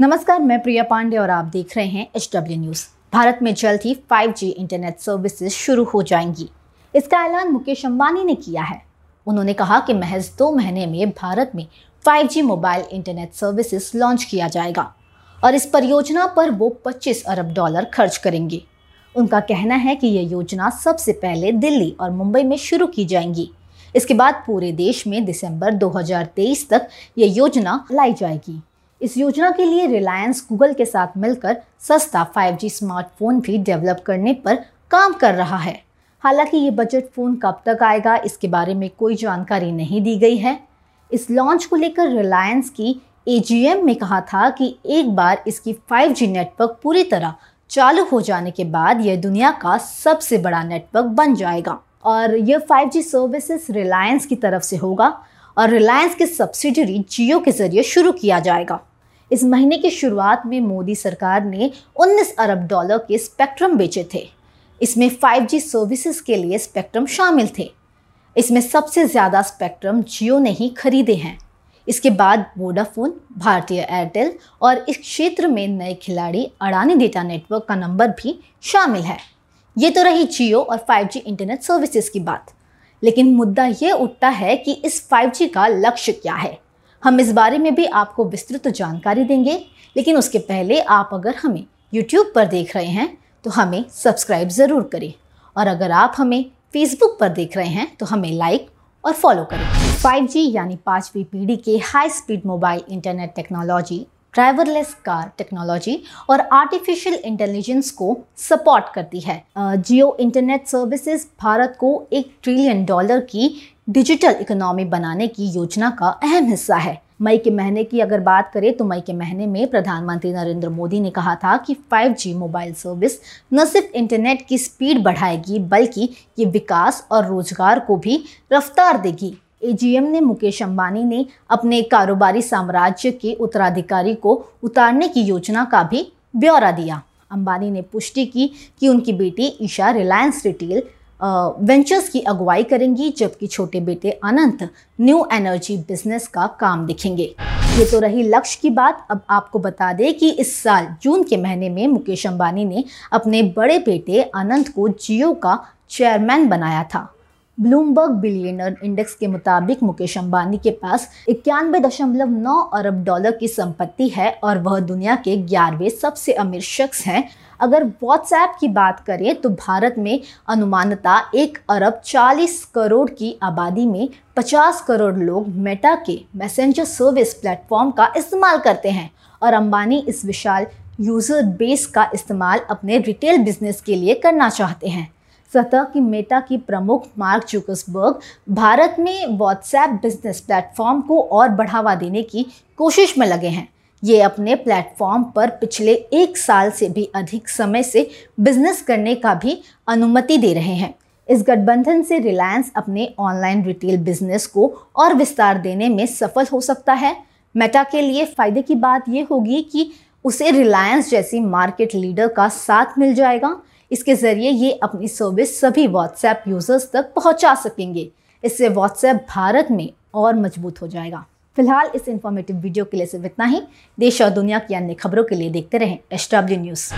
नमस्कार, मैं प्रिया पांडे और आप देख रहे हैं एच डब्ल्यू न्यूज़ भारत में जल्द ही 5G इंटरनेट सर्विसेज़ शुरू हो जाएँगी। इसका ऐलान मुकेश अंबानी ने किया है। उन्होंने कहा कि महज दो महीने में भारत में 5G mobile internet services launch किया जाएगा और इस परियोजना पर वो 25 अरब डॉलर खर्च करेंगे। उनका कहना है कि यह योजना सबसे पहले दिल्ली और मुंबई में शुरू की जाएँगी। इसके बाद पूरे देश में दिसंबर 2023 तक ये योजना लाई जाएगी। इस योजना के लिए रिलायंस गूगल के साथ मिलकर सस्ता 5G स्मार्टफ़ोन भी डेवलप करने पर काम कर रहा है। हालाँकि ये बजट फ़ोन कब तक आएगा, इसके बारे में कोई जानकारी नहीं दी गई है। इस लॉन्च को लेकर रिलायंस की एजीएम में कहा था कि एक बार इसकी 5G नेटवर्क पूरी तरह चालू हो जाने के बाद यह दुनिया का सबसे बड़ा नेटवर्क बन जाएगा। और यह 5G सर्विसेज़ रिलायंस की तरफ़ से होगा। और रिलायंस के सब्सिडरी जियो के ज़रिए शुरू किया जाएगा। इस महीने की शुरुआत में मोदी सरकार ने 19 अरब डॉलर के स्पेक्ट्रम बेचे थे। इसमें 5G सर्विसेज़ के लिए स्पेक्ट्रम शामिल थे। इसमें सबसे ज़्यादा स्पेक्ट्रम जियो ने ही खरीदे हैं। इसके बाद वोडाफोन भारतीय एयरटेल और इस क्षेत्र में नए खिलाड़ी अडानी डेटा नेटवर्क का नंबर भी शामिल है। ये तो रही जियो और 5G इंटरनेट सर्विसेज़ की बात। लेकिन मुद्दा ये उठता है कि इस 5G का लक्ष्य क्या है। हम इस बारे में भी आपको विस्तृत जानकारी देंगे, लेकिन उसके पहले आप अगर हमें YouTube पर देख रहे हैं तो हमें सब्सक्राइब ज़रूर करें। और अगर आप हमें फेसबुक पर देख रहे हैं तो हमें लाइक और फॉलो करें। 5G यानी पाँचवीं पीढ़ी के high speed mobile internet technology driverless car technology और आर्टिफिशियल इंटेलिजेंस को सपोर्ट करती है। जियो इंटरनेट सर्विसेज़ भारत को एक ट्रिलियन डॉलर की डिजिटल इकोनॉमी बनाने की योजना का अहम हिस्सा है। मई के महीने की अगर बात करें तो मई के महीने में प्रधानमंत्री नरेंद्र मोदी ने कहा था कि 5G मोबाइल सर्विस न सिर्फ़ इंटरनेट की स्पीड बढ़ाएगी, बल्कि ये विकास और रोज़गार को भी रफ्तार देगी। एजीएम ने मुकेश अंबानी ने अपने कारोबारी साम्राज्य के उत्तराधिकारी को उतारने की योजना का भी ब्यौरा दिया। अंबानी ने पुष्टि की कि उनकी बेटी ईशा रिलायंस रिटेल वेंचर्स की अगुवाई करेंगी, जबकि छोटे बेटे अनंत न्यू एनर्जी बिज़नेस का काम दिखेंगे। ये तो रही लक्ष्य की बात। अब आपको बता दें कि इस साल जून के महीने में मुकेश अंबानी ने अपने बड़े बेटे अनंत को जियो का चेयरमैन बनाया था। ब्लूमबर्ग बिलियनर इंडेक्स के मुताबिक मुकेश अंबानी के पास इक्यानवे दशमलव नौ अरब डॉलर की संपत्ति है और वह दुनिया के ग्यारहवें सबसे अमीर शख्स हैं। अगर व्हाट्सएप की बात करें तो भारत में अनुमानता एक अरब 40 करोड़ की आबादी में 50 करोड़ लोग मेटा के मैसेंजर सर्विस प्लेटफॉर्म का इस्तेमाल करते हैं और अंबानी इस विशाल यूज़र बेस का इस्तेमाल अपने रिटेल बिज़नेस के लिए करना चाहते हैं। सतह की मेटा की प्रमुख मार्क जुकसबर्ग भारत में व्हाट्सएप बिज़नेस प्लेटफॉर्म को और बढ़ावा देने की कोशिश में लगे हैं। ये अपने प्लेटफॉर्म पर पिछले एक साल से भी अधिक समय से बिज़नेस करने का भी अनुमति दे रहे हैं। इस गठबंधन से रिलायंस अपने ऑनलाइन रिटेल बिज़नेस को और विस्तार देने में सफल हो सकता है। मेटा के लिए फ़ायदे की बात यह होगी कि उसे रिलायंस जैसी मार्केट लीडर का साथ मिल जाएगा। इसके ज़रिए ये अपनी सर्विस सभी व्हाट्सएप यूज़र्स तक पहुँचा सकेंगे। इससे व्हाट्सएप भारत में और मज़बूत हो जाएगा। फ़िलहाल इस इंफॉर्मेटिव वीडियो के लिए सिर्फ़ इतना ही। देश और दुनिया की अन्य खबरों के लिए देखते रहें एस न्यूज़